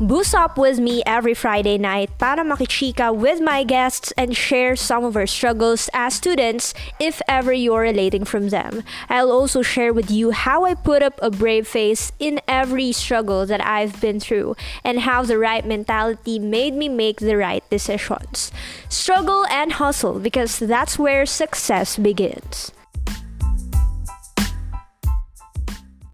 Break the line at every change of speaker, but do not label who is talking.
Boost up with me every Friday night para makichika with my guests and share some of our struggles as students if ever you're relating from them. I'll also share with you how I put up a brave face in every struggle that I've been through and how the right mentality made me make the right decisions. Struggle and hustle because that's where success begins.